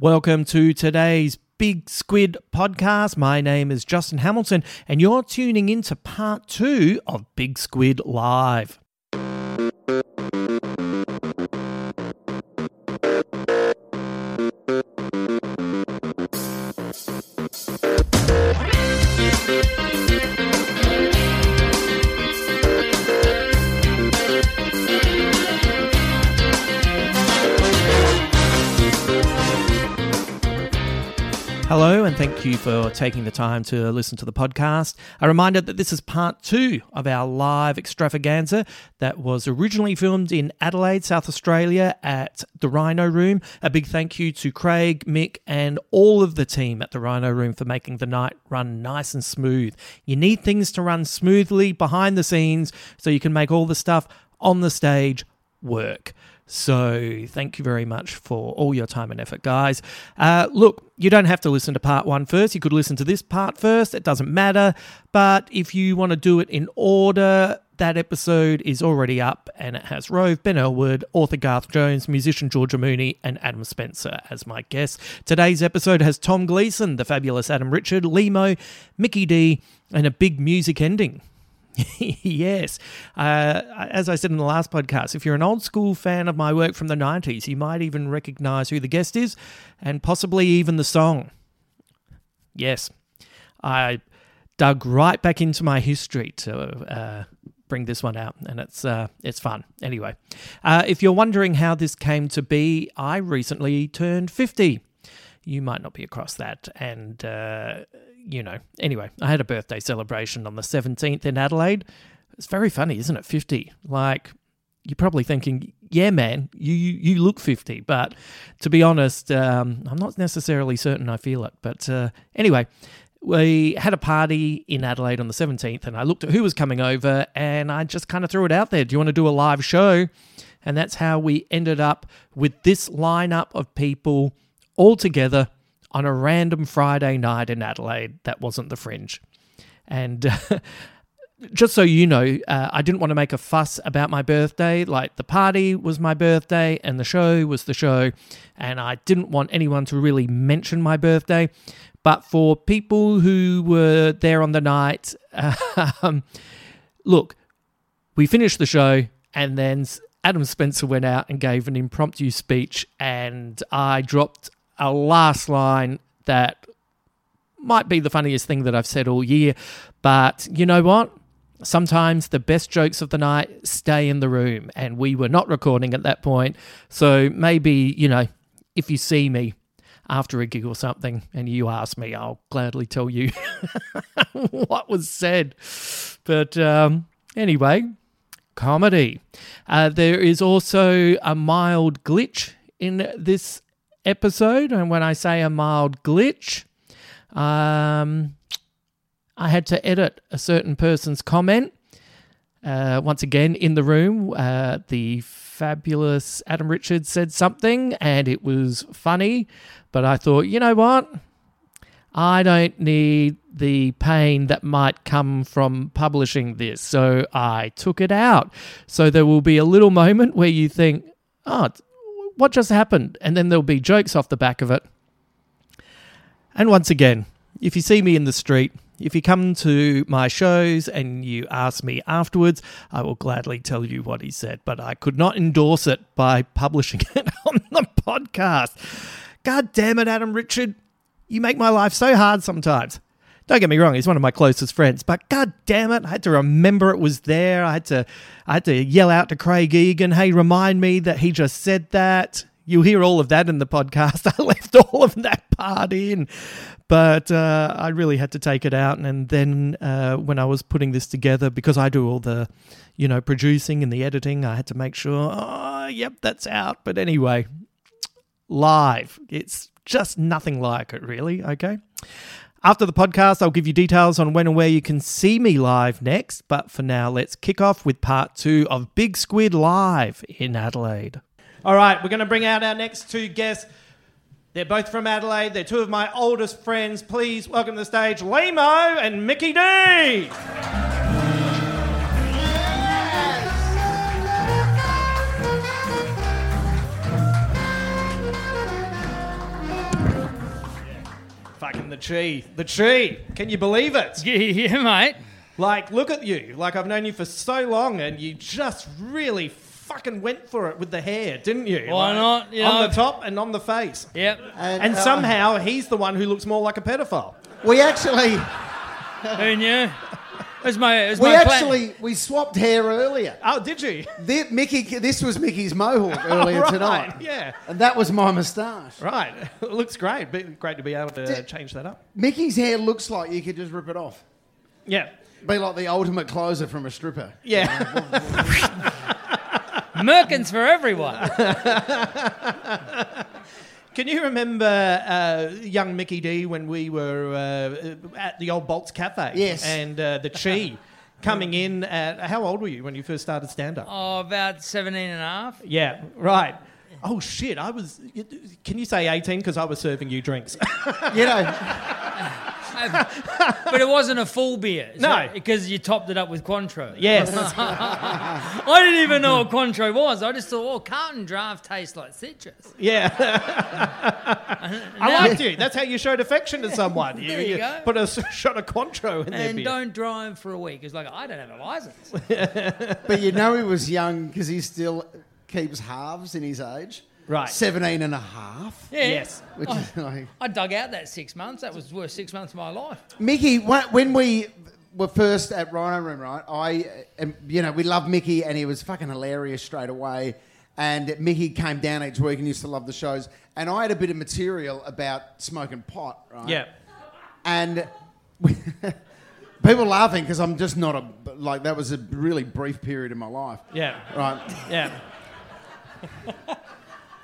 Welcome to today's Big Squid podcast. My name is Justin Hamilton, and you're tuning in to part two of Big Squid Live. Thank you for taking the time to listen to the podcast. A reminder that this is part two of our live extravaganza that was originally filmed in Adelaide, South Australia at the Rhino Room. A big thank you to Craig, Mick, and all of the team at the Rhino Room for making the night run nice and smooth. You need things to run smoothly behind the scenes so you can make all the stuff on the stage work. So, thank you very much for all your time and effort, guys. Uh, look, you don't have to listen to part one first. You could listen to this part first. It doesn't matter. But if you want to do it in order, that episode is already up and it has Rove, Ben Elwood, author Garth Jones, musician Georgia Mooney, and Adam Spencer as my guests. Today's episode has Tom Gleeson, the fabulous Adam Richard, Limo, Mickey D, and a big music ending. yes. Uh, as I said in the last podcast, if you're an old school fan of my work from the 90s, you might even recognize who the guest is and possibly even the song. Yes. I dug right back into my history to uh, bring this one out, and it's uh, it's fun. Anyway, uh, if you're wondering how this came to be, I recently turned 50. You might not be across that, and uh, you know, anyway, I had a birthday celebration on the 17th in Adelaide. It's very funny, isn't it? 50. Like, you're probably thinking, yeah, man, you you, look 50. But to be honest, um, I'm not necessarily certain I feel it. But uh, anyway, we had a party in Adelaide on the 17th, and I looked at who was coming over, and I just kind of threw it out there. Do you want to do a live show? And that's how we ended up with this lineup of people all together on a random Friday night in Adelaide that wasn't the fringe. And just so you know, uh, I didn't want to make a fuss about my birthday. Like the party was my birthday and the show was the show. And I didn't want anyone to really mention my birthday. But for people who were there on the night, um, look, we finished the show and then Adam Spencer went out and gave an impromptu speech, and I dropped a last line that might be the funniest thing that I've said all year. But you know what? Sometimes the best jokes of the night stay in the room, and we were not recording at that point. So maybe, you know, if you see me after a gig or something and you ask me, I'll gladly tell you what was said. But um, anyway, comedy. Uh, there is also a mild glitch in this episode. And when I say a mild glitch, um, I had to edit a certain person's comment. Uh, once again, in the room, uh, the fabulous Adam Richards said something and it was funny, but I thought, you know what? I don't need the pain that might come from publishing this. So I took it out. So there will be a little moment where you think, oh, what just happened? And then there'll be jokes off the back of it. And once again, if you see me in the street, if you come to my shows and you ask me afterwards, I will gladly tell you what he said, but I could not endorse it by publishing it on the podcast. God damn it, Adam Richard. You make my life so hard sometimes. Don't get me wrong, he's one of my closest friends, but god damn it, I had to remember it was there. I had to I had to yell out to Craig Egan, hey, remind me that he just said that. You'll hear all of that in the podcast. I left all of that part in. But uh, I really had to take it out. And then uh, when I was putting this together, because I do all the, you know, producing and the editing, I had to make sure, oh, yep, that's out. But anyway, live. It's just nothing like it, really. Okay. After the podcast, I'll give you details on when and where you can see me live next. But for now, let's kick off with part two of Big Squid Live in Adelaide. All right, we're going to bring out our next two guests. They're both from Adelaide. They're two of my oldest friends. Please welcome to the stage Limo and Mickey D. the tree. The tree. Can you believe it? Yeah, yeah, mate. Like, look at you. Like, I've known you for so long and you just really fucking went for it with the hair, didn't you? Why Like, not? You on know- the top and on the face. Yep. And uh, somehow he's the one who looks more like a pedophile. we actually Who knew? Was my, was we my plan- actually we swapped hair earlier. Oh, did you? Thi- Mickey, this was Mickey's mohawk earlier right, tonight, Yeah. and that was my moustache. Right. It looks great. Be great to be able to Did- change that up. Mickey's hair looks like you could just rip it off. Yeah. Be like the ultimate closer from a stripper. Yeah. Merkins for everyone. Can you remember uh, young Mickey D when we were uh, at the old Bolts Cafe? Yes. And uh, the Chi coming in at. How old were you when you first started stand up? Oh, about 17 and a half. Yeah, right. Oh shit! I was. Can you say eighteen? Because I was serving you drinks. You know, But it wasn't a full beer. so- No. Because you topped it up with Cointreau. yes. I didn't even know what Cointreau was. I just thought, oh, Carlton Draft tastes like citrus. Yeah. I liked you. That's how you showed affection to someone. You, There you go. Put a s- shot of Cointreau in there. And don't drive for a week. It's like, I don't have a license. but you know he was young because he still keeps halves in his age. Right. 17 and a half. Yeah. Yes. Which is like, I dug out that six months. That was the worst six months of my life. Mickey, when we were first at Rhino Room, right? I, um, you know, we loved Mickey, and he was fucking hilarious straight away. And Mickey came down each week and used to love the shows. And I had a bit of material about smoking pot, right? Yeah. And we, people laughing because I'm just not a like that was a really brief period in my life, Yeah. right? Yeah.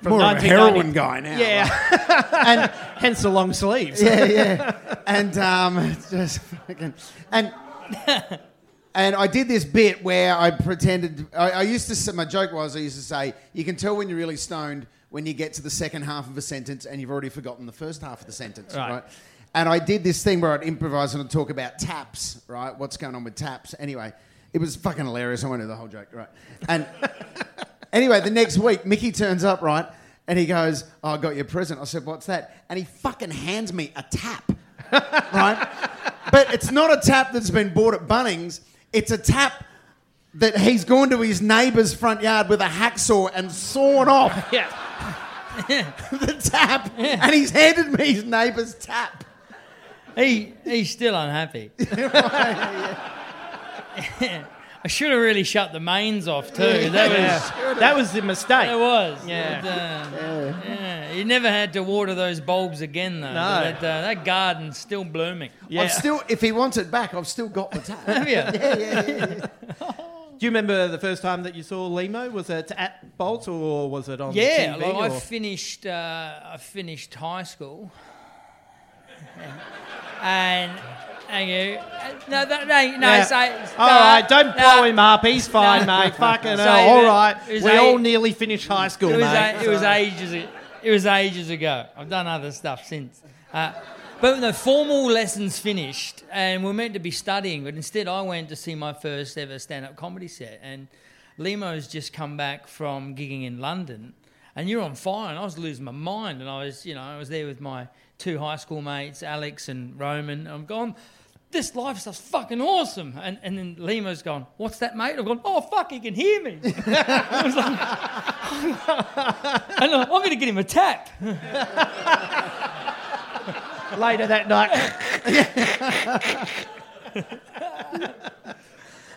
More of a 1990 heroin guy now. Yeah. and Hence the long sleeves. yeah, yeah. And um, it's just fucking and and I did this bit where I pretended. I, I used to. say- My joke was I used to say, "You can tell when you're really stoned when you get to the second half of a sentence and you've already forgotten the first half of the sentence." Right. Right. And I did this thing where I'd improvise and I'd talk about taps, right? What's going on with taps? Anyway, it was fucking hilarious. I went into the whole joke, right? And Anyway, the next week, Mickey turns up, right? And he goes, oh, I got you a present. I said, What's that? And he fucking hands me a tap, right? But it's not a tap that's been bought at Bunnings. It's a tap that he's gone to his neighbour's front yard with a hacksaw and sawn off Yeah. the tap. And he's handed me his neighbour's tap. He he's still unhappy. I should have really shut the mains off too. That was Yeah. That was the mistake. it was. Yeah. But, uh, yeah. He never had to water those bulbs again though. No. That, uh, that garden's still blooming. Yeah. I've still, if he wants it back, I've still got the tap. Have you? yeah, yeah, yeah. Do you remember the first time that you saw Limo? Was it at Bolts or was it on Yeah, TV? like I finished. Uh, I finished high school, and Thank you. Uh, No, that, no, no. Yeah. Say, all no, right, don't no. blow him up. He's fine, No. mate. Fucking So hell. All right. We a- all nearly finished high school, It was, mate. a, it was ages. It was ages ago. I've done other stuff since. Uh, but the formal lessons finished, and we're meant to be studying. But instead, I went to see my first ever stand-up comedy set, and Limo's just come back from gigging in London, and you're on fire, and I was losing my mind, and I was, you know, I was there with my two high school mates, Alex and Roman. I'm going. This life stuff's fucking awesome. And, and then Limo's gone, What's that, mate? I've gone, Oh, fuck, he can hear me. I was like, and I'm going to get him a tap. later that night.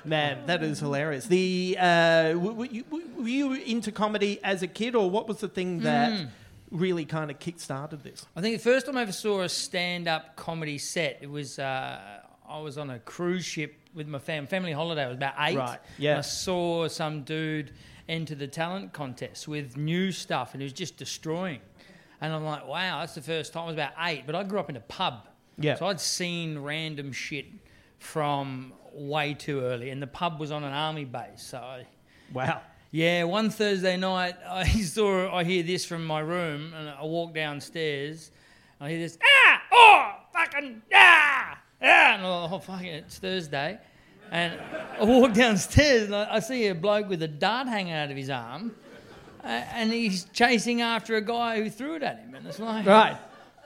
Man, that is hilarious. The uh, w- w- you- were you into comedy as a kid, or what was the thing that Hmm. really kind of kick-started this? I think the first time I ever saw a stand-up comedy set, it was uh, I was on a cruise ship with my fam- family holiday. I was about eight. Right, yeah. And I saw some dude enter the talent contest with new stuff, and he was just destroying. And I'm like, wow, that's the first time. I was about eight, but I grew up in a pub. Yeah. So I'd seen random shit from way too early, and the pub was on an army base. So I, Wow. yeah, one Thursday night, I saw, I hear this from my room, and I walk downstairs. I hear this, ah, oh, fucking, ah, ah, and I'm like, oh, fucking, it's Thursday. And I walk downstairs, and I, I see a bloke with a dart hanging out of his arm, uh, and he's chasing after a guy who threw it at him. And it's like, Right.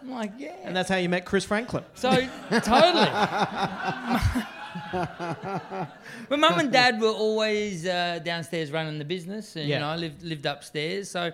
I'm like, yeah. And that's how you met Chris Franklin. So totally. My mum and dad were always uh, downstairs running the business, and Yeah. you know I lived lived upstairs. So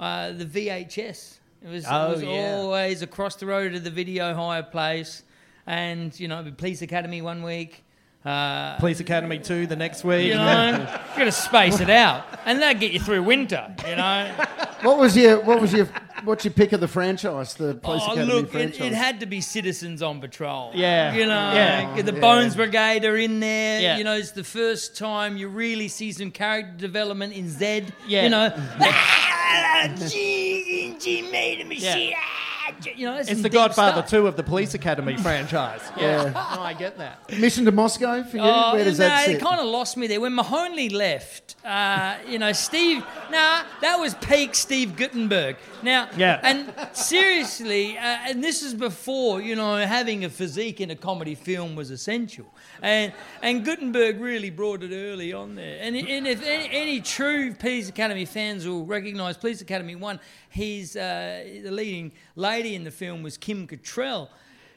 uh, the VHS it was, Oh, it was yeah. always across the road to the video hire place, and you know Police Academy one week. Uh, Police Academy 2 the next week. you know, you got to space it out, and that get you through winter. You know. What was your what was your what's your pick of the franchise? The Police Oh, Academy look, it, franchise. it had to be Citizens on Patrol. Yeah. You know, Yeah. the Yeah. Bones Brigade are in there. Yeah. You know, it's the first time you really see some character development in Zed. Yeah. You know, ah, G, G made a machine. ah, G- You know, It's the Godfather stuff. 2 of the Police Academy franchise. Yeah. Yeah. No, I get that. Mission to Moscow for you? Oh, Where does no, that sit? it kind of lost me there. When Mahoney left, uh, you know, Steve, nah, that was peak Steve Guttenberg. Now, Yeah. and seriously, uh, and this is before, you know, having a physique in a comedy film was essential. And and Guttenberg really brought it early on there. And, and if any, any true Police Academy fans will recognise Police Academy 1, he's, uh, the leading lady in the film was Kim Cattrall.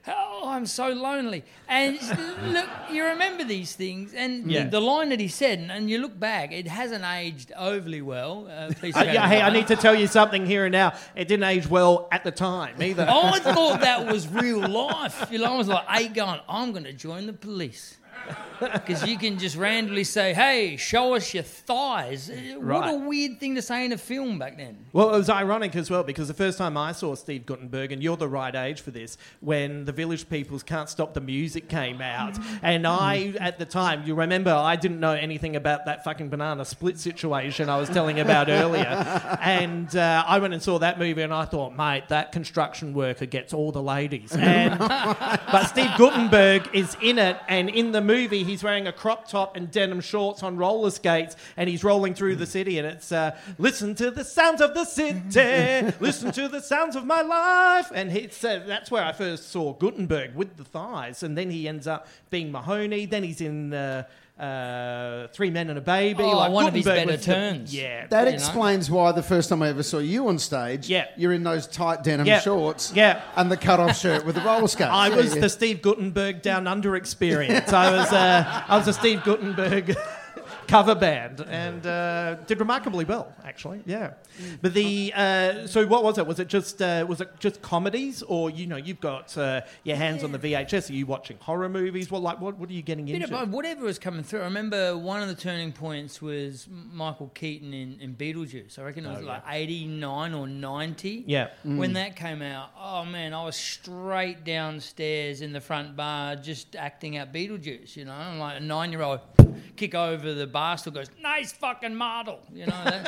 Oh, I'm so lonely. And look, you remember these things, and Yeah. the, the line that he said, and, and you look back, it hasn't aged overly well. Uh, Uh, yeah, hey, I need to tell you something here and now. It didn't age well at the time either. I thought that was real life. You know, I was like eight going, I'm going to join the police. Because you can just randomly say, hey, show us your thighs. Uh, What Right. a weird thing to say in a film back then. Well, it was ironic as well because the first time I saw Steve Guttenberg, and you're the right age for this, when the Village People's Can't Stop the Music came out. And I, at the time, you remember, I didn't know anything about that fucking banana split situation I was telling you about earlier. And uh, I went and saw that movie, and I thought, mate, that construction worker gets all the ladies. And, but Steve Guttenberg is in it, and in the movie, he's wearing a crop top and denim shorts on roller skates, and he's rolling through the city, and it's uh, listen to the sounds of the city, listen to the sounds of my life, and it's uh, that's where I first saw Guttenberg with the thighs, and then he ends up being Mahoney. Then he's in. Uh, uh, Three Men and a Baby. Oh, one of his Guttenberg better was the- turns. yeah, That you know? explains why the first time I ever saw you on stage, Yeah. you're in those tight denim Yeah. shorts, Yeah. and the cut-off shirt with the roller skates. I Yeah, was yeah. the Steve Guttenberg Down Under experience. I was uh, I was a Steve Guttenberg cover band and uh, did remarkably well, actually. Yeah, but the uh, so what was it? Was it just uh, was it just comedies, or you know you've got uh, your hands on the VHS? Are you watching horror movies? What like what what are you getting Bit into? of whatever was coming through. I remember one of the turning points was Michael Keaton in, in Beetlejuice. I reckon it was like 89 or 90. Yeah. When that came out, oh man, I was straight downstairs in the front bar just acting out Beetlejuice, you know. I'm like a nine year old kick over the bar stool goes, nice fucking model, you know.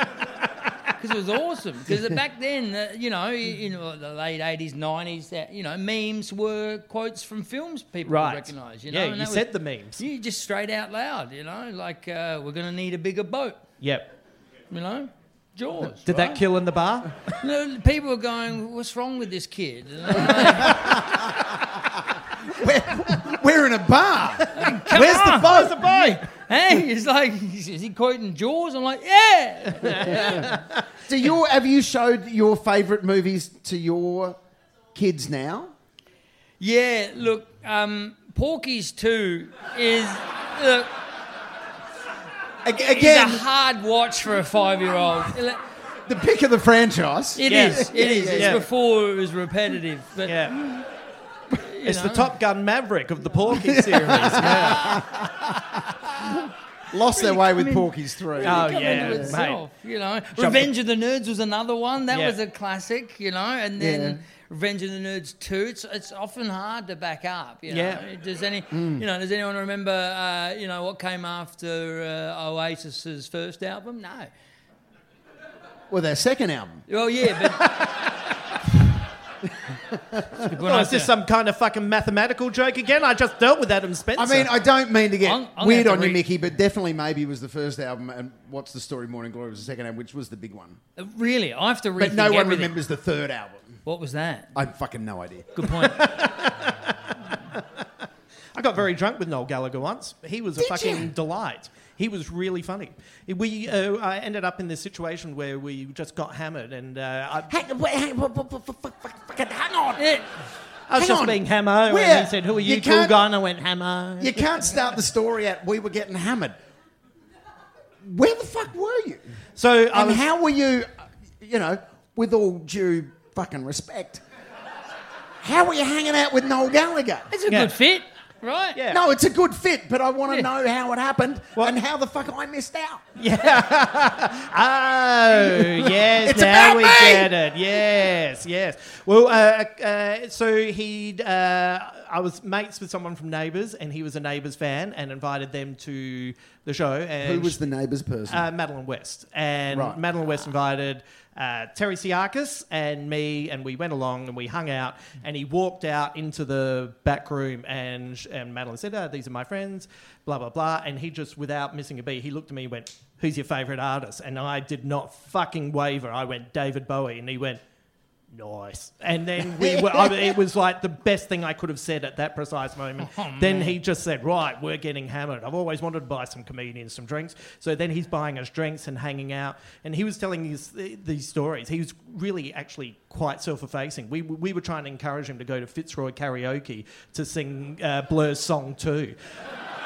because it was awesome. Because back then, uh, you know, you know, the late eighties, nineties, that you know, memes were quotes from films people Right. recognise. You know, Yeah, and you that was- said the memes. You just straight out loud, you know, like uh, we're going to need a bigger boat. Yep. You know, Jaws. Did right? that kill in the bar? No, people were going, "What's wrong with this kid?" And I'm We're in a bar. Come Where's the on, boat? Where's the boat? Hey, he's like, is he quoting Jaws? I'm like, yeah. Do you have you showed your favourite movies to your kids now? Yeah, look, um, Porky's 2 is look, Ag- is a hard watch for a five year old. The pick of the franchise. is, Yeah. it is. It's yeah. before it was repetitive. But Yeah. you It's the. Top Gun Maverick of the Porky series. Yeah. Lost their way with I mean- Porky's three. Oh, come yeah, into mate. itself, you know. Revenge of the Nerds was another one. That Yeah. was a classic, you know. And then Yeah. Revenge of the Nerds two. It's it's often hard to back up. You know? Yeah. Does any Mm. you know Does anyone remember uh, you know what came after uh, Oasis's first album? No. Well, their second album. Well, yeah, but. Well, is this some kind of fucking mathematical joke again? I just dealt with Adam Spencer. I mean, I don't mean to get I'm- I'm gonna weird on to you, Mickey, but definitely maybe was the first album, and What's the Story? Morning Glory was the second album, which was the big one. Uh, really, I have to read. But no one remembers the third album. What was that? I have fucking no idea. Good point. I got very drunk with Noel Gallagher once. He was a Did fucking you? delight. He was really funny. We uh, I ended up in this situation where we just got hammered, and uh, I, Hang, wait, hang, wait, wait, wait, wait, fucking hang on. Yeah. I was hang just on. being hammer, Where? and he said, "Who are you, You cool guy?" And I went, "Hammer." You can't start the story at we were getting hammered. Where the fuck were you? So And was, how were you, you know, with all due fucking respect, how were you hanging out with Noel Gallagher? It's a Yeah. good fit, right? Yeah. No, it's a good fit, but I want to Yeah. know how it happened and how the fuck I missed out. Yeah, oh, yes. It's now about we me! get it. Yes, yes. Well, uh, uh, so he, uh, I was mates with someone from Neighbours, and he was a Neighbours fan, and invited them to the show. And Who was the neighbours person? uh, Madeleine West, and Right. Madeleine West invited uh, Terry Siakis and me, and we went along and we hung out. And he walked out into the back room, and and Madeleine said, oh, "These are my friends," blah blah blah. And he just, without missing a beat, he looked at me and went, "Who's your favourite artist?" And I did not fucking waver. I went, "David Bowie," and he went. Nice. And then we were, I, it was like the best thing I could have said at that precise moment. then he just said, Right, we're getting hammered. I've always wanted to buy some comedians some drinks. So then he's buying us drinks and hanging out. And he was telling us these stories. He was really actually quite self effacing. We, we were trying to encourage him to go to Fitzroy karaoke to sing uh, Blur's song too.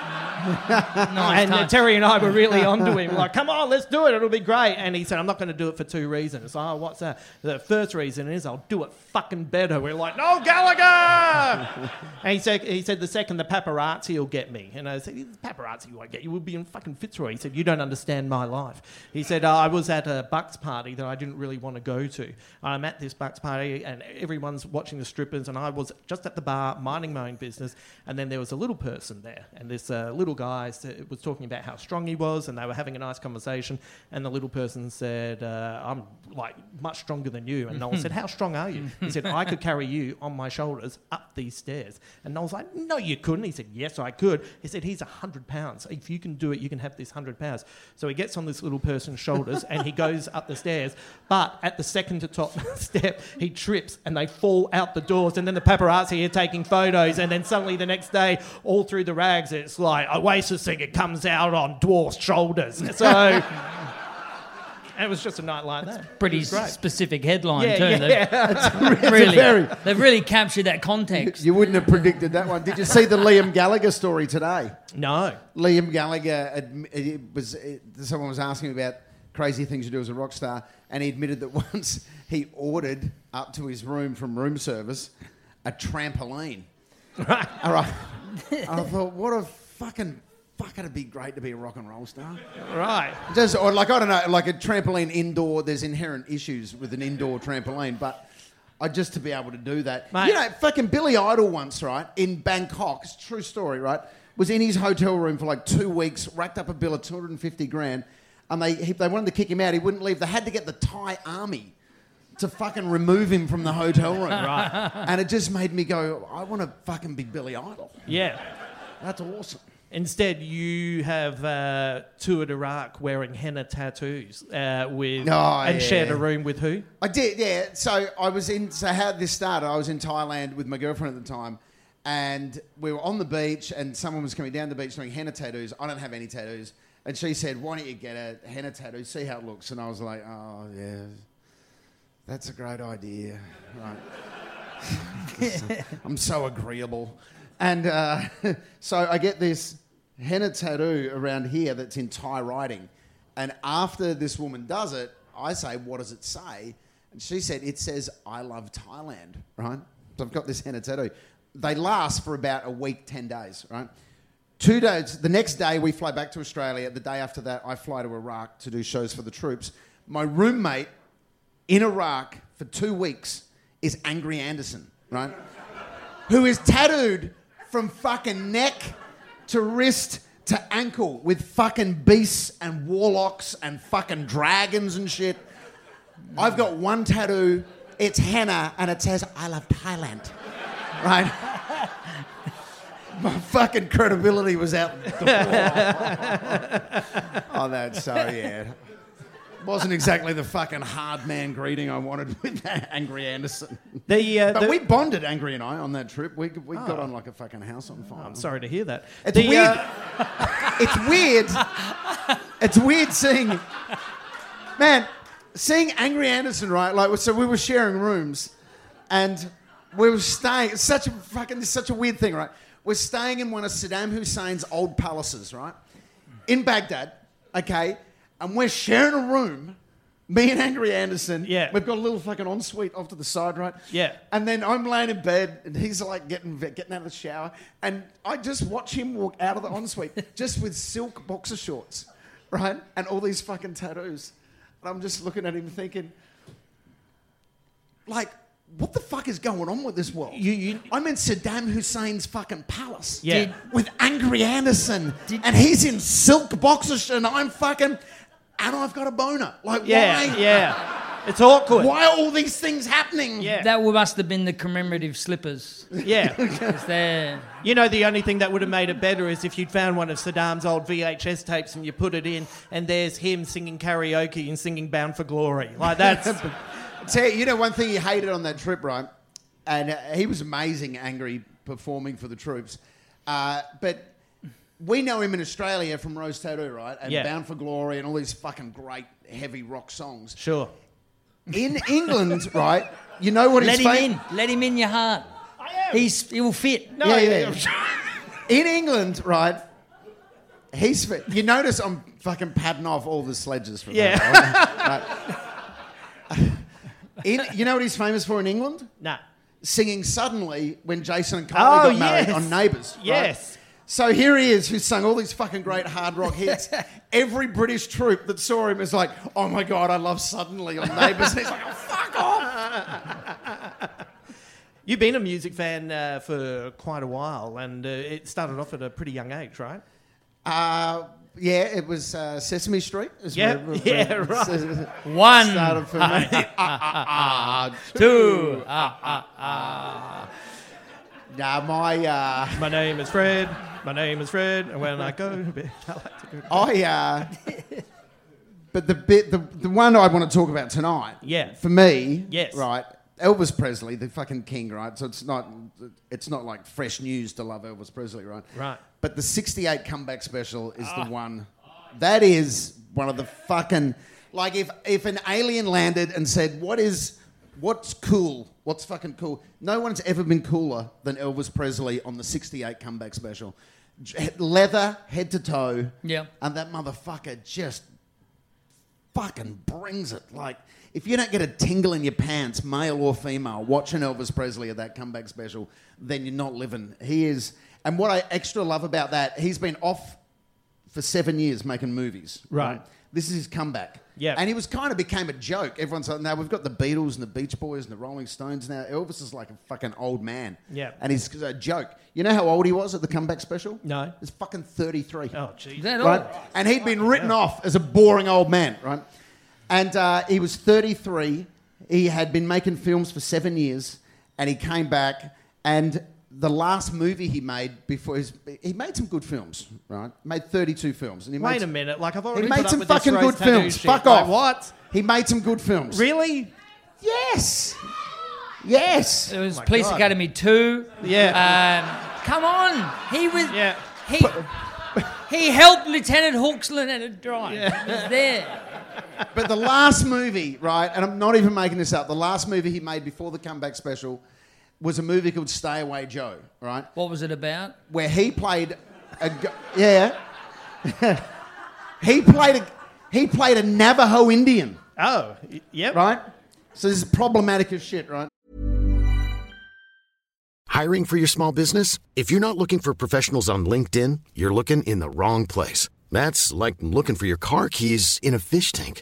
And uh. Terry and I were really onto him, like, come on, let's do it, it'll be great. And he said, I'm not going to do it for two reasons. Oh, what's that? The first reason is I'll do it fucking better. We're like, no, Gallagher! and he said, he said, the second, the paparazzi will get me. And I said, the paparazzi won't get you. We'll be in fucking Fitzroy. He said, you don't understand my life. He said, "Oh, I was at a Bucks party that I didn't really want to go to. I'm at this Bucks party and everyone's watching the strippers and I was just at the bar minding my own business. And then there was a little person there and this uh, little guy was talking about how strong he was and they were having a nice conversation. And the little person said, uh, I'm like much stronger than you. And Noel said, how strong are you? He said, I could carry you on my shoulders up these stairs. And Noel's like, no, you couldn't. He said, yes, I could. He said, he's 100 pounds. If you can do it, you can have this 100 pounds. So he gets on this little person's shoulders and he goes up the stairs. But at the second to top step, he trips and they fall out the doors. And then the paparazzi are taking photos. And then suddenly the next day, all through the rags, it's like Oasis singer comes out on dwarf's shoulders. So it was just a night like that. Pretty It was great. specific headline Yeah, too. yeah, They've, a really, very- they've really captured that context. You wouldn't have predicted that one. Did you see the Liam Gallagher story today? No. Liam Gallagher it was it, someone was asking about crazy things to do as a rock star, and he admitted that once he ordered up to his room from room service a trampoline. Right. All right. I thought, what a fucking fuck! It'd be great to be a rock and roll star. Right. Just or like I don't know, like a trampoline indoor. There's inherent issues with an indoor trampoline, but I just to be able to do that. Mate. You know, fucking Billy Idol once, right in Bangkok. It's a true story, right? Was in his hotel room for like two weeks, racked up a bill of 250 grand, and they he, they wanted to kick him out. He wouldn't leave. They had to get the Thai army to fucking remove him from the hotel room. Right. And it just made me go, I want to fucking be Billy Idol. Yeah. That's awesome. Instead, you have uh, toured Iraq wearing henna tattoos uh, with Oh, and shared a room with who? I did, yeah. So I was in. So how this started? I was in Thailand with my girlfriend at the time, and we were on the beach, and someone was coming down the beach doing henna tattoos. I don't have any tattoos, and she said, "Why don't you get a henna tattoo? See how it looks." And I was like, "Oh yeah, that's a great idea." Right. I'm so agreeable, and uh, so I get this henna tattoo around here that's in Thai writing, and after this woman does it, I say, "What does it say?" And she said, "It says I love Thailand." Right. So I've got this henna tattoo. They last for about a week, ten days. Right. Two days. The next day, we fly back to Australia. The day after that, I fly to Iraq to do shows for the troops. My roommate in Iraq for two weeks is Angry Anderson, right? Who is tattooed from fucking neck to wrist to ankle with fucking beasts and warlocks and fucking dragons and shit. I've got one tattoo, it's henna, and it says, I love Thailand, right? My fucking credibility was out the door. oh, that's so, yeah. Wasn't exactly the fucking hard man greeting I wanted with Angry Anderson. The, uh, But the- we bonded, Angry and I, on that trip. We, we got on like a fucking house on fire. I'm sorry to hear that. It's The, weird. uh, it's weird. It's weird seeing, man, seeing Angry Anderson, right? Like, so we were sharing rooms, and we were staying. It's such a fucking, it's such a weird thing, right? We're staying in one of Saddam Hussein's old palaces, right, in Baghdad, okay, and we're sharing a room. Me and Angry Anderson. Yeah. We've got a little fucking ensuite off to the side, right? Yeah. And then I'm laying in bed, and he's like getting getting out of the shower, and I just watch him walk out of the ensuite just with silk boxer shorts, right, and all these fucking tattoos, and I'm just looking at him thinking, like, what the fuck is going on with this world? You- you- I'm in Saddam Hussein's fucking palace, Yeah. Did- with Angry Anderson, and he's in silk boxer shorts, and I'm fucking, and I've got a boner. Like, yeah, why? yeah. It's awkward. Why are all these things happening? Yeah. That must have been the commemorative slippers. Yeah. they're- You know, the only thing that would have made it better is if you'd found one of Saddam's old VHS tapes and you put it in, and there's him singing karaoke and singing Bound for Glory. Like, that's. Tell you, you know one thing he hated on that trip, right? And uh, he was amazing, angry performing for the troops. Uh, but we know him in Australia from Rose Tattoo, right? And Yeah. Bound for Glory and all these fucking great heavy rock songs. sure. In England, right? You know what he's famous? let he's him fam- in. Let him in your heart. I am. He's he will fit. No, yeah, yeah. in England, right? He's fa- you notice I'm fucking padding off all the sledges from Yeah. that. right? In, you know what he's famous for in England? Nah. singing suddenly when Jason and Kylie Oh, got married yes. on Neighbours. right? Yes. So here he is, who's sung all these fucking great hard rock hits. Every British troop that saw him is like, "Oh my god, I love Suddenly on Neighbours." And he's like, "Oh fuck off!" You've been a music fan uh, for quite a while, and uh, it started off at a pretty young age, right? Uh, yeah, it was uh, Sesame Street. is Yeah, where- yeah, where- right. One, Started for me. Two, ah, ah, ah. Nah, my uh, My name is Fred. My name is Fred, and when I go to bed, I like to go. To I. Uh, but the bit, the, the one I want to talk about tonight. Yeah. For me. Yes. Right. Elvis Presley, the fucking king, right? So it's not, it's not like fresh news to love Elvis Presley, right? Right. But the '68 comeback special is the one. That is one of the fucking like if if an alien landed and said, "What is, what's cool? What's fucking cool?" No one's ever been cooler than Elvis Presley on the '68 comeback special. Leather head to toe. Yeah. And that motherfucker just fucking brings it. Like, if you don't get a tingle in your pants, male or female, watching Elvis Presley at that comeback special, then you're not living. He is, and what I extra love about that, he's been off for seven years making movies. Right. This is his comeback. Yeah. And he was kind of became a joke. Everyone's like, now we've got the Beatles and the Beach Boys and the Rolling Stones now. Elvis is like a fucking old man. Yeah. And he's a joke. You know how old he was at the comeback special? No. He's fucking 33 Oh, jeez. Is that right? And he'd been written off as a boring old man, right? And uh, he was 33. He had been making films for seven years, and he came back. And the last movie he made before his, he made some good films, right? Made 32 films, and he Wait made a minute. Like, I've already he made put up some with fucking good films. shit. Fuck Like, off. what? He made some good films. Really? Yes. Yes. It was Oh Police God. Academy 2. Yeah. Um, come on. He was. Yeah. He, he helped Lieutenant Hawks Lieutenant Drive. He was there. But the last movie, right, and I'm not even making this up, the last movie he made before the comeback special was a movie called Stay Away Joe, right? What was it about? Where he played a gu- yeah. he played a he played a Navajo Indian, Oh, y- yep. right? So this is problematic as shit, right? Hiring for your small business? If you're not looking for professionals on LinkedIn, you're looking in the wrong place. That's like looking for your car keys in a fish tank.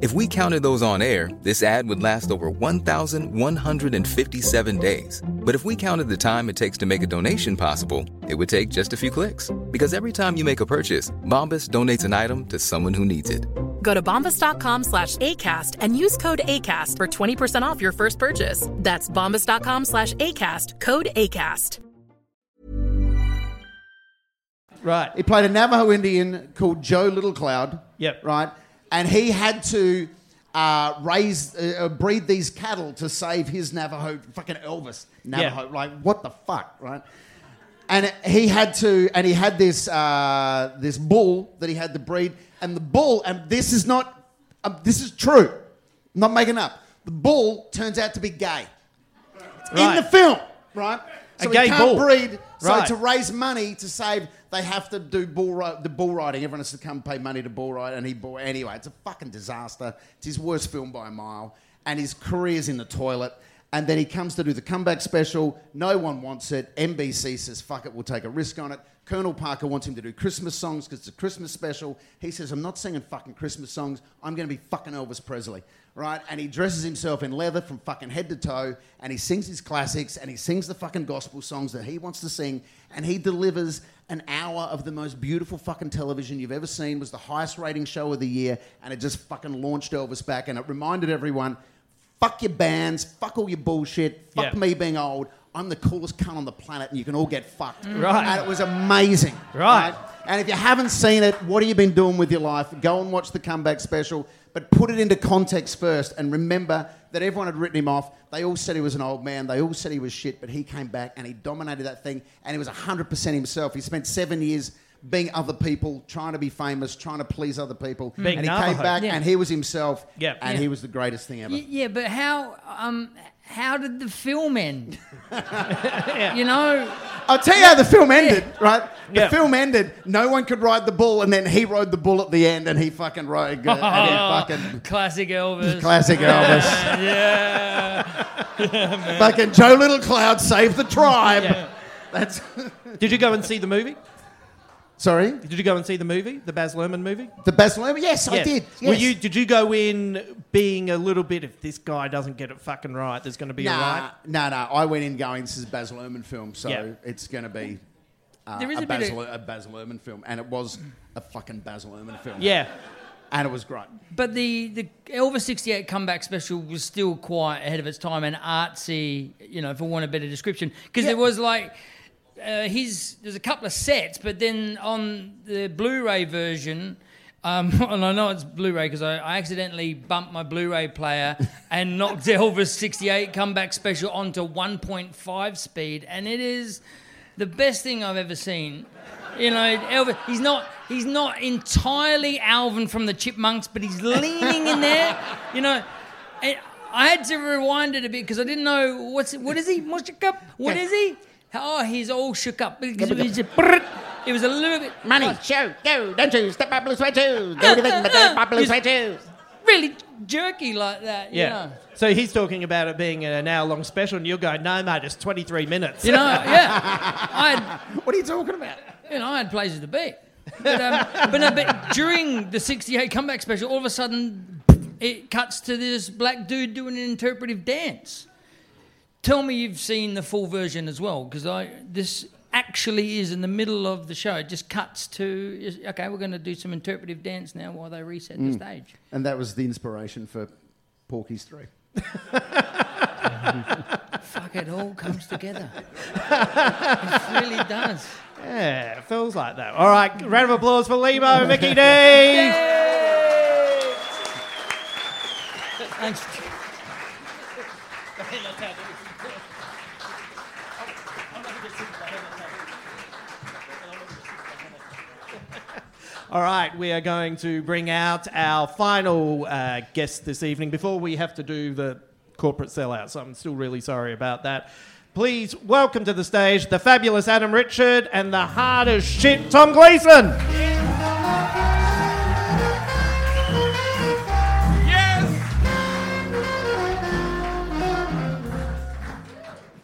If we counted those on air, this ad would last over 1,157 days. But if we counted the time it takes to make a donation possible, it would take just a few clicks. Because every time you make a purchase, Bombas donates an item to someone who needs it. Go to bombas.com slash ACAST and use code ACAST for 20% off your first purchase. That's bombas.com slash ACAST, code ACAST. Right. He played a Navajo Indian called Joe Little Cloud. Yep. Right, and he had to uh, raise, uh, uh, breed these cattle to save his Navajo, fucking Elvis Navajo. Like what the fuck, right? And he had to, and he had this uh, this bull that he had to breed, and the bull, and this is not, um, this is true, I'm not making up. The bull turns out to be gay in the film, right? A So gay he can't bull. breed. So Right. to raise money to save, they have to do bull the bull riding. Everyone has to come pay money to bull ride, and he bull anyway. It's a fucking disaster. It's his worst film by a mile, and his career's in the toilet. And then he comes to do the comeback special. No one wants it. NBC says, "Fuck it, we'll take a risk on it." Colonel Parker wants him to do Christmas songs because it's a Christmas special. He says, "I'm not singing fucking Christmas songs. I'm going to be fucking Elvis Presley." Right? And he dresses himself in leather from fucking head to toe, and he sings his classics, and he sings the fucking gospel songs that he wants to sing, and he delivers an hour of the most beautiful fucking television you've ever seen. Was the highest rating show of the year, and it just fucking launched Elvis back, and it reminded everyone fuck your bands, fuck all your bullshit, fuck Yeah. me being old. I'm the coolest cunt on the planet, and you can all get fucked. Mm. Right. And it was amazing. Right. And if you haven't seen it, what have you been doing with your life? Go and watch the comeback special, but put it into context first, and remember that everyone had written him off. They all said he was an old man. They all said he was shit, but he came back and he dominated that thing, and he was 100% himself. He spent seven years being other people, trying to be famous, trying to please other people. Being and he Navajo. came back Yeah. and he was himself, Yeah. and Yeah. he was the greatest thing ever. Y- yeah, but how um how did the film end? You know, I'll tell you how the film ended, right? The Yeah. film ended. No one could ride the bull, and then he rode the bull at the end, and he fucking rode. Uh, and he oh, fucking classic Elvis. classic Elvis. Yeah. fucking Joe Little Cloud saved the tribe. That's Did you go and see the movie? Sorry. Did you go and see the movie, the Baz Luhrmann movie? The best movie? Yes, I Yes. did. Were you? Did you go in being a little bit? If this guy doesn't get it fucking right, there's going to be a Nah, right. no, no. I went in going. This is a Baz Luhrmann film, so Yeah. it's going to be. Uh, There is a, a bit Baz, of- a Baz Luhrmann film, and it was a fucking Baz Luhrmann film. Yeah. and it was great. But the, the Elvis 68 comeback special was still quite ahead of its time and artsy, you know, for want of a better description. Because Yeah. there was like, uh, his, there's a couple of sets, but then on the Blu ray version, um, and I know it's Blu-ray because I, I accidentally bumped my Blu-ray player and knocked Elvis 68 comeback special onto 1.5 speed, and it is the best thing I've ever seen. You know, Elvis. He's not. He's not entirely Alvin from the Chipmunks, but he's leaning in there. You know, and I had to rewind it a bit because I didn't know what's what is he? What's shook up? What is he? Oh, he's all shook up because it was just, it was a little bit Money, show, go, don't you? Step up, blue suede shoes. Do anything but step up, blue suede shoes. really jerky like that. You Yeah. know. So he's talking about it being an hour long special, and you're going, no, mate, it's 23 minutes. You know, yeah. I had, What are you talking about? you know, I had places to be. But, um, but, no, but during the 68 comeback special, all of a sudden it cuts to this black dude doing an interpretive dance. Tell me you've seen the full version as well, because I this actually is in the middle of the show. It just cuts to okay, we're going to do some interpretive dance now while they reset the mm. stage. And that was the inspiration for Porky's 3. Fuck, it all comes together. it really does. Yeah, it feels like that. All right, round of applause for Lehmo, Mickey D. Thanks. All right, we are going to bring out our final uh, guest this evening before we have to do the corporate sellout. So I'm still really sorry about that. Please welcome to the stage the fabulous Adam Richard and the hard as shit Tom Gleeson. Yes.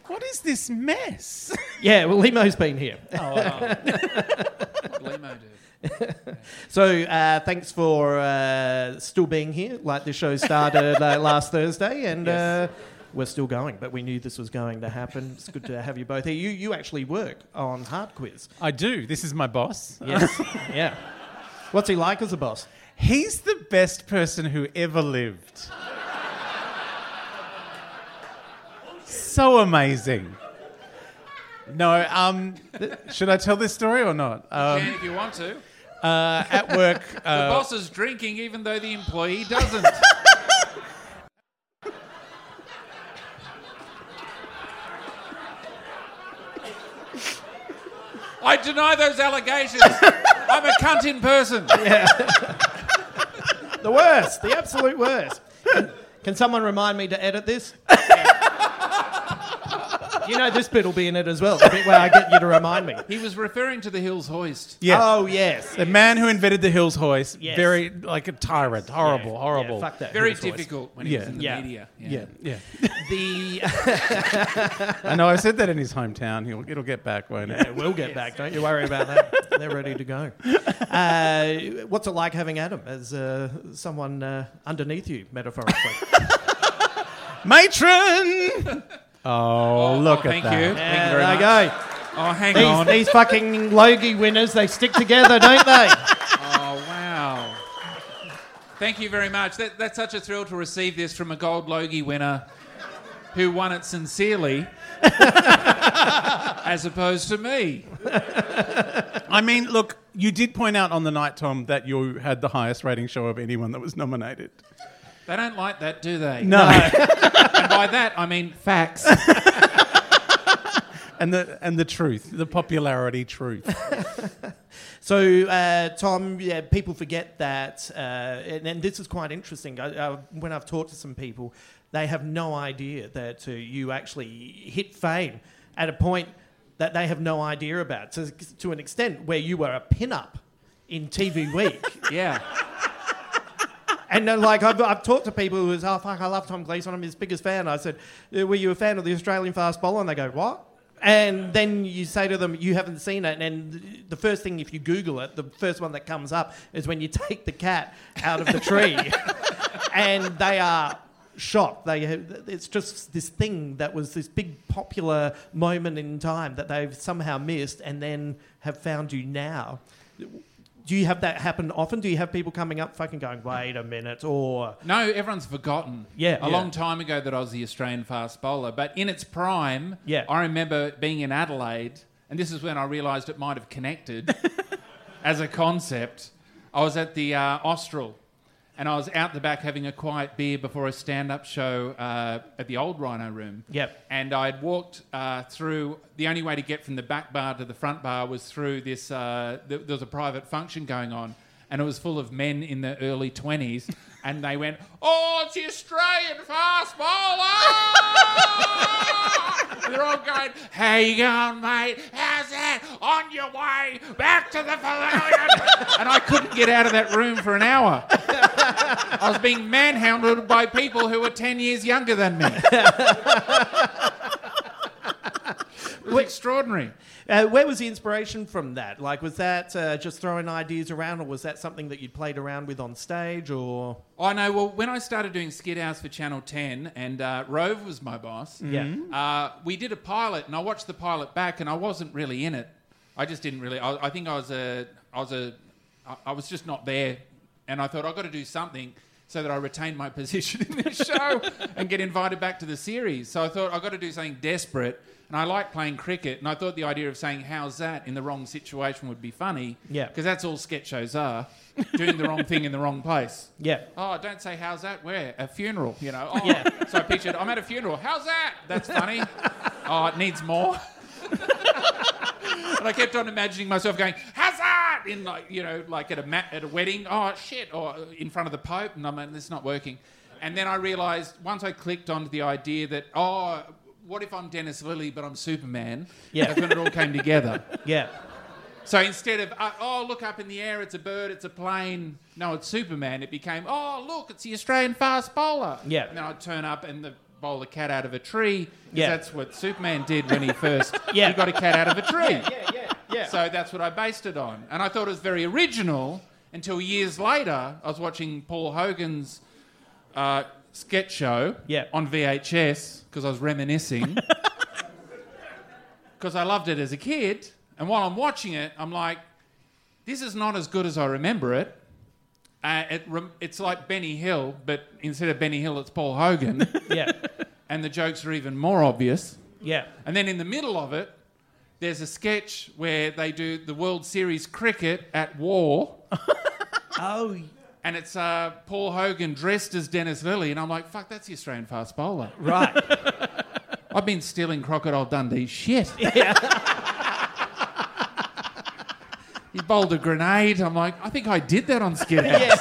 What is this mess? Yeah, well, Lehmo's been here. Oh, limo dude. So uh, thanks for uh, still being here. Like the show started uh, last Thursday, and uh, we're still going. But we knew this was going to happen. It's good to have you both here. You you actually work on Hard Quiz. I do. This is my boss. Yes. yeah. What's he like as a boss? He's the best person who ever lived. so amazing. No, um, should I tell this story or not? Um, Can if you want to. Uh, at work, The uh, boss is drinking even though the employee doesn't. I deny those allegations. I'm a cunt in person. Yeah. The worst. The absolute worst. Can, can someone remind me to edit this? You know this bit will be in it as well. The bit where I get you to remind me. He was referring to the Hills Hoist. yeah, Oh yes. the man who invented the Hills hoist, Yes. very like a tyrant, horrible, Yeah, horrible. fuck that. Very Hills voice. difficult when he was in the Yeah. media. Yeah, yeah. The I know. I said that in his hometown. He'll, it'll get back, won't it? Yeah, we'll get back. Don't you worry about that. They're ready to go. Uh, what's it like having Adam as uh, someone uh, underneath you, metaphorically? Matron. Oh, oh, look oh, at thank that. you. Yeah, Thank you very there much. you go. Oh, hang on. These, these fucking Logie winners, they stick together, don't they? Oh, wow. Thank you very much. That, that's such a thrill to receive this from a Gold Logie winner who won it sincerely as opposed to me. I mean, look, you did point out on the night, Tom, that you had the highest rating show of anyone that was nominated. They don't like that, do they? No. And by that, I mean facts. and the and the truth, the popularity truth. So, uh, Tom, yeah, people forget that, uh, and, and this is quite interesting. I, uh, when I've talked to some people, they have no idea that uh, you actually hit fame at a point that they have no idea about, So, to an extent where you were a pin-up in TV Week. Yeah. And uh, like I've, I've talked to people who was, oh fuck, I love Tom Gleeson, I'm his biggest fan. I said, "Uh, were you a fan of the Australian fast bowler? And they go, what? And then you say to them, you haven't seen it. And the first thing, if you Google it, the first one that comes up is when you take the cat out of the tree, and they are shocked. They, it's just this thing that was this big popular moment in time that they've somehow missed, and then have found you now. Do you have that happen often? Do you have people coming up fucking going, wait a minute, or No, everyone's forgotten. Yeah, A yeah. long time ago that I was the Australian fast bowler. But in its prime, Yeah. I remember being in Adelaide, and this is when I realised it might have connected as a concept. I was at the uh, Austral, and I was out the back having a quiet beer before a stand-up show uh, at the old Rhino Room. Yep. And I'd walked uh, through. The only way to get from the back bar to the front bar was through this. Uh, th- there was a private function going on, and it was full of men in their early twenties, and they went, "Oh, it's the Australian fast bowler!" Ah! and they're all going, "How you going, mate? How's that? On your way back to the pavilion?" and I couldn't get out of that room for an hour. I was being manhandled by people who were 10 years younger than me. It was extraordinary. Uh, where was the inspiration from that? Like, was that uh, just throwing ideas around, or was that something that you played around with on stage, or? I know. Well, when I started doing Skithouse for Channel 10, and uh, Rove was my boss, Yeah. uh, we did a pilot, and I watched the pilot back, and I wasn't really in it. I just didn't really. I, I think I was a. I was a. I- I was just not there, and I thought I've got to do something so that I retain my position in this show and get invited back to the series. So I thought I've got to do something desperate, and I like playing cricket, and I thought the idea of saying "How's that?" in the wrong situation would be funny. Yeah. because that's all sketch shows are. Doing the wrong thing in the wrong place. Yeah. Oh, don't say how's that? Where? A funeral, you know. Oh, Yeah. So I pictured I'm at a funeral. How's that? That's funny. oh, it needs more. and I kept on imagining myself going, "How's that?" in like you know, like at a ma- at a wedding. Oh shit! Or in front of the Pope, and I'm like, "This is not working." And then I realised once I clicked onto the idea that oh, what if I'm Dennis Lillee but I'm Superman? Yeah. That's when it all came together. Yeah. So instead of, uh, oh, look up in the air, it's a bird, it's a plane, no, it's Superman, it became, oh, look, it's the Australian fast bowler. Yeah. And then I'd turn up and the bowl a cat out of a tree. Yeah. That's what Superman did when he first, Yeah. he got a cat out of a tree. Yeah, yeah, yeah. So that's what I based it on. And I thought it was very original until years later, I was watching Paul Hogan's uh, sketch show Yeah. on VHS because I was reminiscing. Because I loved it as a kid. And while I'm watching it, I'm like, this is not as good as I remember it. Uh, it rem- it's like Benny Hill, but instead of Benny Hill, it's Paul Hogan. Yeah. and the jokes are even more obvious. Yeah. And then in the middle of it, there's a sketch where they do the World Series cricket at war. Oh. And it's uh, Paul Hogan dressed as Dennis Lillee. And I'm like, fuck, that's the Australian fast bowler. Right. I've been stealing Crocodile Dundee shit. he bowled a grenade. I'm like, I think I did that on Skithouse.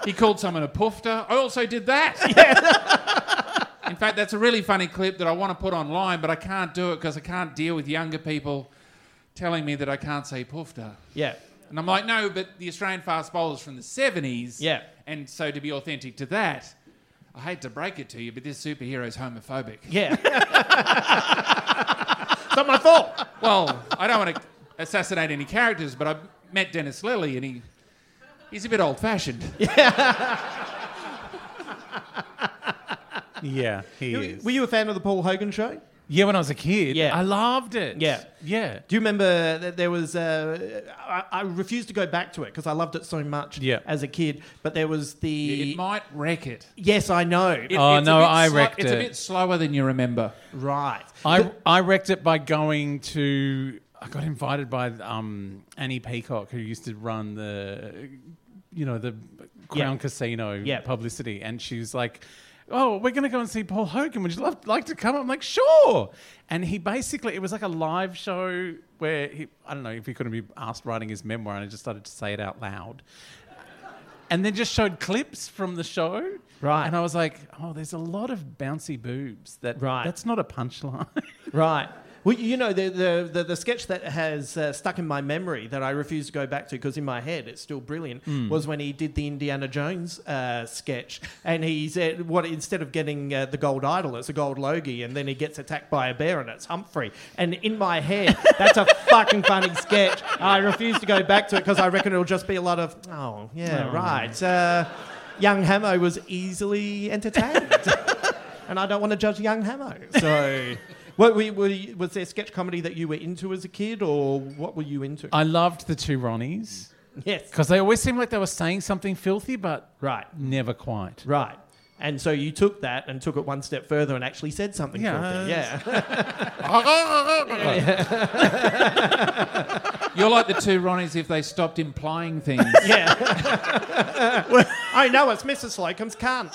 he called someone a poofter. I also did that. In fact, that's a really funny clip that I want to put online, but I can't do it because I can't deal with younger people telling me that I can't say poofter. Yeah. And I'm like, no, but the Australian fast bowler's from the 70s. Yeah. And so to be authentic to that, I hate to break it to you, but this superhero's homophobic. Yeah. it's not my fault. Well, I don't want to assassinate any characters, but I met Dennis Lillee and he he's a bit old fashioned. Yeah, he is. Were you a fan of the Paul Hogan show? Yeah, when I was a kid. Yeah. I loved it. Yeah. Yeah. Do you remember that there was? Uh, I, I refused to go back to it because I loved it so much Yeah. as a kid. But there was the. It might wreck it. yes, I know. It- Oh, no, I wrecked It's a bit slower than you remember. right. I, I wrecked it by going to. I got invited by um, Annie Peacock, who used to run the, you know, the Crown Yeah. Casino Yeah. publicity, and she was like, "Oh, we're going to go and see Paul Hogan. Would you love like to come?" I'm like, "Sure." And he basically, it was like a live show where he, I don't know if he couldn't be asked writing his memoir, and I just started to say it out loud. And then just showed clips from the show. Right. And I was like, oh, there's a lot of bouncy boobs. That Right. That's not a punchline. Right. Well, you know, the, the, the, the sketch that has uh, stuck in my memory that I refuse to go back to because in my head it's still brilliant was when he did the Indiana Jones uh, sketch. And he said, what instead of getting uh, the gold idol, it's a gold Logie. And then he gets attacked by a bear and it's Humphrey. And in my head, that's a fucking funny sketch. I refuse to go back to it because I reckon it'll just be a lot of, oh, yeah, right. Uh, young Hamo was easily entertained. and I don't want to judge young Hamo. So, what were you, were you- was there sketch comedy that you were into as a kid, or what were you into? I loved the two Ronnies yes, because they always seemed like they were saying something filthy, but right, never quite. right. And so you took that and took it one step further and actually said something. Yeah. filthy. yeah. You're like the two Ronnies if they stopped implying things. Yeah. I know it's Mrs. Slocombe's cunt.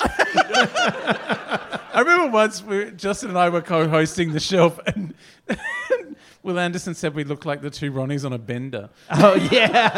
I remember once we, Justin and I were co-hosting the shelf, and Will Anderson said we looked like the two Ronnies on a bender. Oh yeah.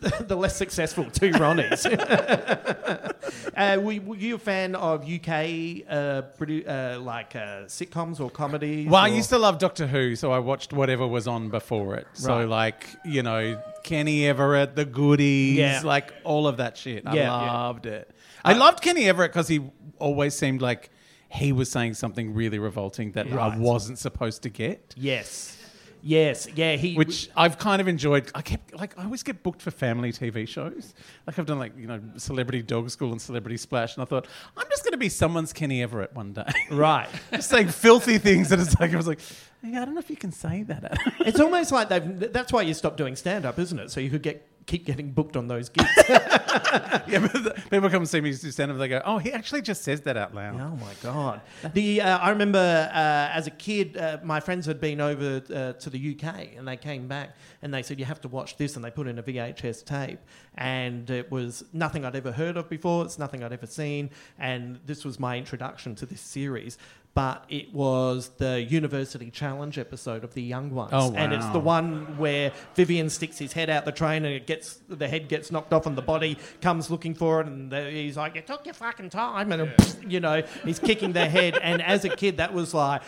the, the less successful two Ronnies. uh, were, were you a fan of UK uh, produ- uh, like uh, sitcoms or comedies? Well, I or- used to love Doctor Who, so I watched whatever was on before it. So, like, you know, Kenny Everett, The Goodies, Yeah. like all of that shit. I Yeah. loved it. I loved Kenny Everett because he always seemed like he was saying something really revolting that I Right. wasn't supposed to get. Yes. Yes. Yeah. He. Which I've kind of enjoyed. I kept like I always get booked for family TV shows. Like I've done like you know Celebrity Dog School and Celebrity Splash, and I thought I'm just going to be someone's Kenny Everett one day. Right. just saying filthy things, and it's like I was like, yeah, I don't know if you can say that. It's almost like they've. That's why you stopped doing stand up, isn't it? So you could get keep getting booked on those gigs. yeah, people come and see me do stand up. They go, oh, he actually just says that out loud. Oh my god! The uh, I remember uh, as a kid, uh, my friends had been over uh, to the UK and they came back and they said you have to watch this, and they put in a VHS tape, and it was nothing I'd ever heard of before. It's nothing I'd ever seen, and this was my introduction to this series. But it was the University Challenge episode of The Young Ones, Oh, and it's the one where Vivian sticks his head out the train and it gets the head gets knocked off and the body comes looking for it and the, he's like, "You took your fucking time," and you know he's kicking their head. And as a kid, that was like,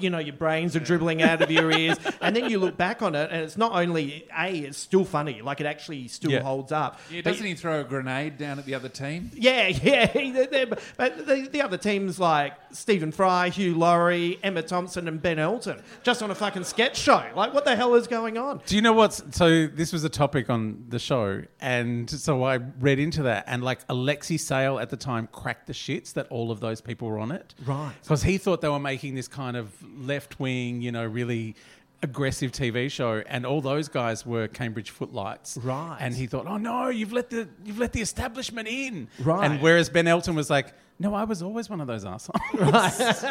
you know, your brains are dribbling out of your ears. And then you look back on it, and it's not only a, it's still funny, like it actually still Yeah. holds up. Yeah, doesn't he throw a grenade down at the other team? yeah, yeah. They're- they're- But the, the other teams like Stephen Fry, Hugh Laurie, Emma Thompson, and Ben Elton just on a fucking sketch show. Like, what the hell is going on? Do you know what's so? This was a topic on the show, and so I read into that, and like Alexei Sayle at the time cracked the shits that all of those people were on it, Right. Because he thought they were making this kind of left wing, you know, really aggressive TV show, and all those guys were Cambridge footlights, Right. And he thought, oh no, you've let the you've let the establishment in, Right. And whereas Ben Elton was like, no, I was always one of those assholes,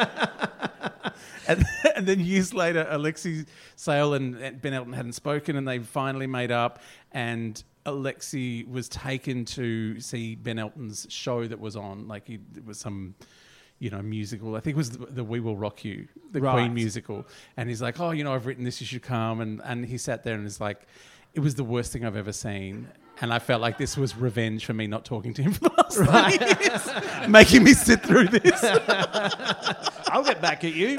and, and then years later, Alexei Sayle and, and Ben Elton hadn't spoken, and they finally made up. And Alexei was taken to see Ben Elton's show that was on. Like he, it was some, you know, musical. I think it was the, the "We Will Rock You," the Right. Queen musical. And he's like, "Oh, you know, I've written this. You should come." And and he sat there and is like, "It was the worst thing I've ever seen." And I felt like this was revenge for me not talking to him for the last three years, making me sit through this. I'll get back at you.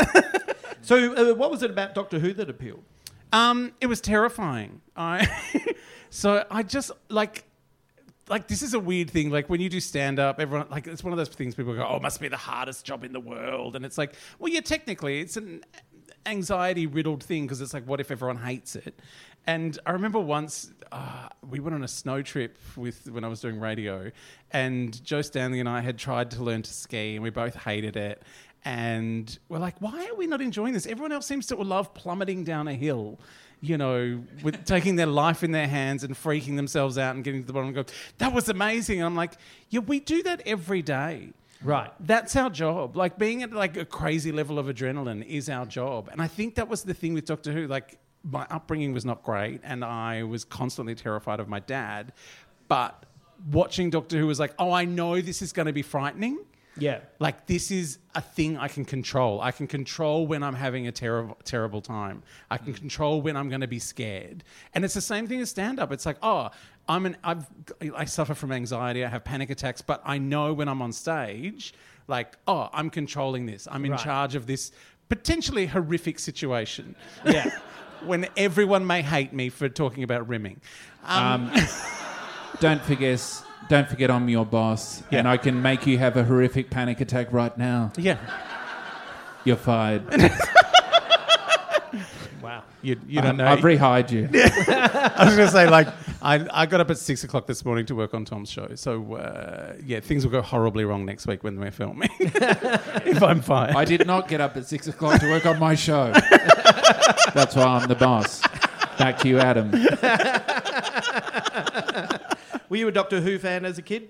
so, uh, what was it about Doctor Who that appealed? Um, it was terrifying. I so I just like like this is a weird thing. Like when you do stand up, everyone like it's one of those things people go, "Oh, it must be the hardest job in the world," and it's like, well, yeah, technically, it's an anxiety riddled thing because it's like, what if everyone hates it? And I remember once uh, we went on a snow trip with when I was doing radio, and Jo Stanley and I had tried to learn to ski, and we both hated it. And we're like, why are we not enjoying this? Everyone else seems to love plummeting down a hill, you know, with taking their life in their hands and freaking themselves out and getting to the bottom and go, that was amazing. And I'm like, yeah, we do that every day. Right. That's our job. Like being at like a crazy level of adrenaline is our job. And I think that was the thing with Doctor Who. Like my upbringing was not great and I was constantly terrified of my dad. But watching Doctor Who was like, oh, I know this is going to be frightening. Yeah. Like this is a thing I can control. I can control when I'm having a terrible terrible time. I can control when I'm going to be scared. And it's the same thing as stand up. It's like, oh, I'm an I've I suffer from anxiety, I have panic attacks, but I know when I'm on stage, like, oh, I'm controlling this. I'm in Right. charge of this potentially horrific situation. Yeah. when everyone may hate me for talking about rimming. Um, Don't forget, don't forget, I'm your boss, Yeah. and I can make you have a horrific panic attack right now. yeah. You're fired. Wow. You, you don't know. I've rehired you. I was going to say, like, I, I got up at six o'clock this morning to work on Tom's show. So, uh, yeah, things will go horribly wrong next week when we're filming. if I'm fired. I did not get up at six o'clock to work on my show. That's why I'm the boss. Back to you, Adam. Were you a Doctor Who fan as a kid?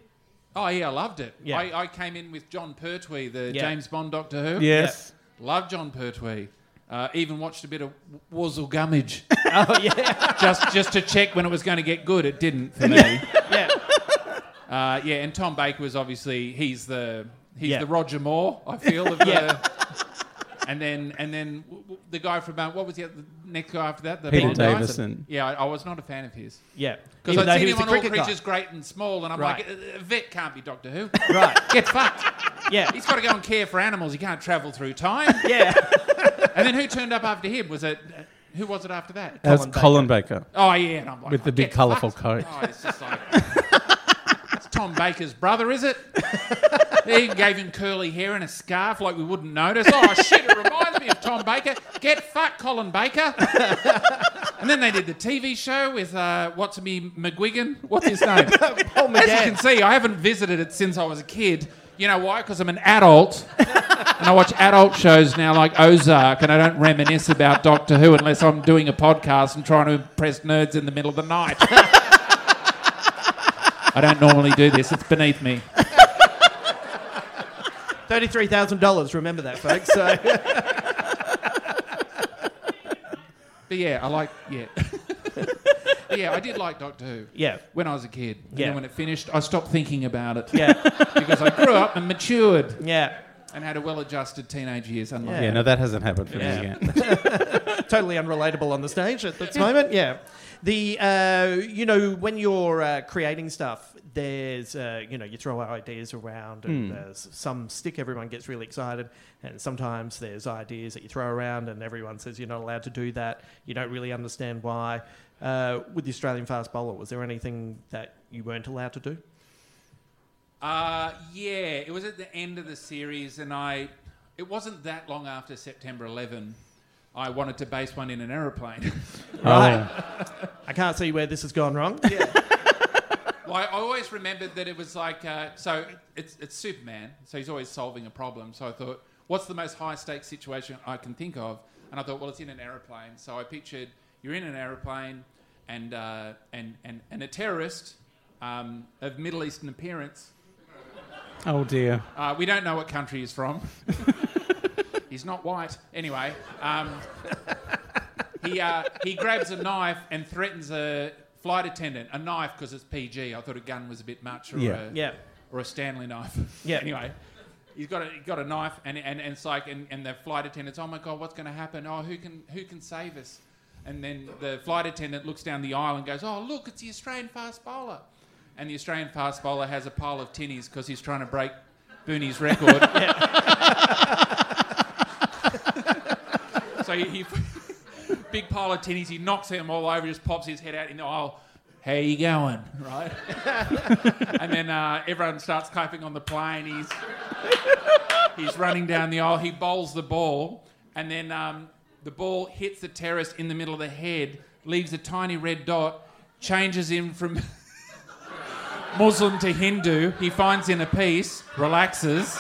Oh yeah, I loved it. Yeah. I, I came in with Jon Pertwee, the Yeah. James Bond Doctor Who. yes. Love Jon Pertwee. Uh, even watched a bit of Worzel Gummidge. Oh yeah. just just to check when it was going to get good. It didn't for me. yeah. Uh, yeah, and Tom Baker was obviously he's the he's Yeah. the Roger Moore. I feel of the. Yeah. And then and then w- w- the guy from uh, what was the, other, the next guy after that? The Peter blonde guy? Davison. Yeah, I, I was not a fan of his Yeah. because Even though I'd he seen was him the on All cricket guy. Creatures Great and Small, and I'm Right. like, a, a vet can't be Doctor Who. Right. Get fucked. Yeah. He's got to go and care for animals. He can't travel through time. Yeah. And then who turned up after him? Was it uh, who was it after that? That was Colin Baker. Colin Baker. Oh yeah, and I'm like, With the oh, big get colourful fucked. coat. Oh, it's just like it's Tom Baker's brother, is it? He gave him curly hair and a scarf like we wouldn't notice. Oh shit, it reminds me of Tom Baker. Get fucked, Colin Baker. and then they did the TV show with uh, what's me McGuigan. What's his name? Paul McGann. As you can see, I haven't visited it since I was a kid. You know why? Because I'm an adult. and I watch adult shows now like Ozark, and I don't reminisce about Doctor Who unless I'm doing a podcast and trying to impress nerds in the middle of the night. I don't normally do this, it's beneath me. Thirty-three thousand dollars. Remember that, folks. So But yeah, I like, yeah. yeah, I did like Doctor Who. Yeah. When I was a kid. And Yeah. then when it finished, I stopped thinking about it. yeah, because I grew up and matured yeah, and had a well adjusted teenage years. Unlike Yeah, no, that hasn't happened for Yeah. me yet. totally unrelatable on the stage at this moment. Yeah, the uh, you know when you're uh, creating stuff, there's uh, you know you throw ideas around and there's some stick. Everyone gets really excited, and sometimes there's ideas that you throw around and everyone says you're not allowed to do that. You don't really understand why. Uh, with the Australian fast bowler, was there anything that you weren't allowed to do? Uh, yeah, it was at the end of the series, and I. It wasn't that long after September 11. I wanted to base one in an aeroplane. Right. I can't see where this has gone wrong. Well, I always remembered that it was like uh, so. It's it's Superman, so he's always solving a problem. So I thought, what's the most high stakes situation I can think of? And I thought, well, it's in an aeroplane. So I pictured you're in an aeroplane, and uh, and and and a terrorist um, of Middle Eastern appearance. Oh dear. Uh, we don't know what country he's from. he's not white. Anyway, um, he, uh, he grabs a knife and threatens a flight attendant. A knife because it's PG. I thought a gun was a bit much, or, Yeah. a, Yeah. or a Stanley knife. Yeah. Anyway, he's got a, he's got a knife, and, and, and it's like, and, and the flight attendant's, oh my God, what's going to happen? Oh, who can, who can save us? And then the flight attendant looks down the aisle and goes, oh, look, it's the Australian fast bowler. And the Australian fast bowler has a pile of tinnies because he's trying to break Booney's record. so he, he big pile of tinnies, he knocks them all over, just pops his head out in the aisle. How you going? Right? and then uh, everyone starts clapping on the plane. He's he's running down the aisle. He bowls the ball, and then um, the ball hits the terrorist in the middle of the head, leaves a tiny red dot, changes him from Muslim to Hindu. He finds inner peace, relaxes.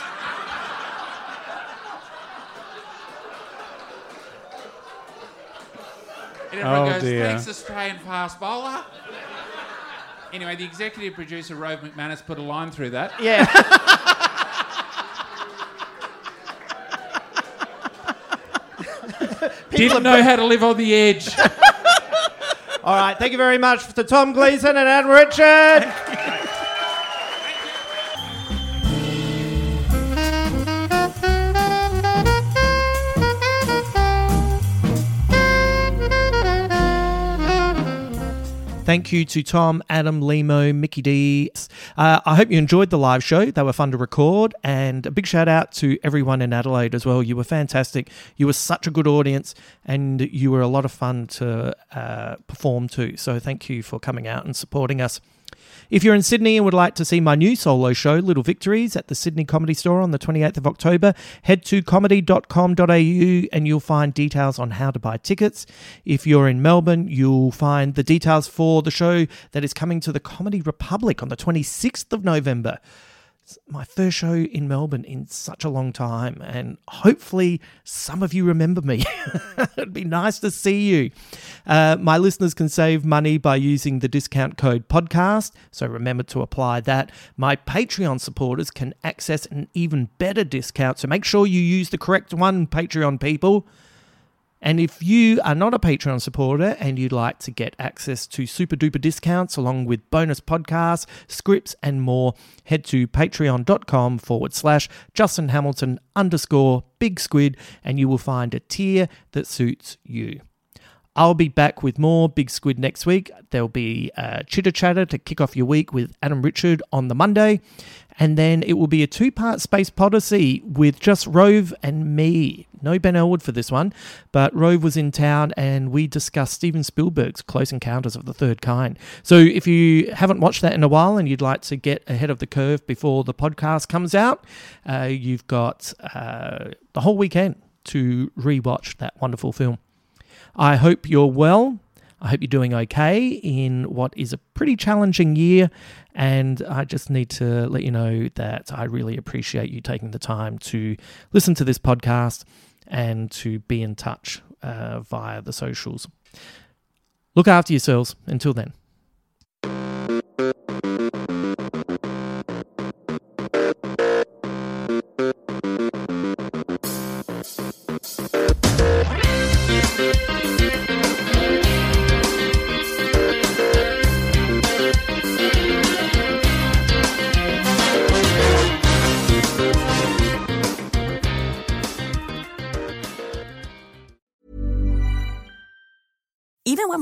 And everyone Oh, goes, dear. thanks, Australian fast bowler. Anyway, the executive producer, Rove McManus, put a line through that. Yeah. Didn't know how to live on the edge. All right. Thank you very much to Tom Gleeson and Anne Richard. Thank you to Tom, Adam, Lehmo, Mickey D. Uh, I hope you enjoyed the live show. They were fun to record. And a big shout out to everyone in Adelaide as well. You were fantastic. You were such a good audience and you were a lot of fun to uh, perform to. So thank you for coming out and supporting us. If you're in Sydney and would like to see my new solo show, Little Victories, at the Sydney Comedy Store on the 28th of October, head to comedy.com.au and you'll find details on how to buy tickets. If you're in Melbourne, you'll find the details for the show that is coming to the Comedy Republic on the 26th of November It's my first show in Melbourne in such a long time, and hopefully some of you remember me. It'd be nice to see you. Uh, my listeners can save money by using the discount code podcast, so remember to apply that. My Patreon supporters can access an even better discount, so make sure you use the correct one, Patreon people. And if you are not a Patreon supporter and you'd like to get access to super duper discounts along with bonus podcasts, scripts, and more, head to patreon.com forward slash Justin Hamilton underscore big squid and you will find a tier that suits you. I'll be back with more Big Squid next week. There'll be a chitter chatter to kick off your week with Adam Richard on the Monday. And then it will be a two part Space Podyssey with just Rove and me. No Ben Elwood for this one, but Rove was in town and we discussed Steven Spielberg's Close Encounters of the Third Kind. So if you haven't watched that in a while and you'd like to get ahead of the curve before the podcast comes out, uh, you've got uh, the whole weekend to rewatch that wonderful film. I hope you're well. I hope you're doing okay in what is a pretty challenging year. And I just need to let you know that I really appreciate you taking the time to listen to this podcast and to be in touch uh, via the socials. Look after yourselves. Until then.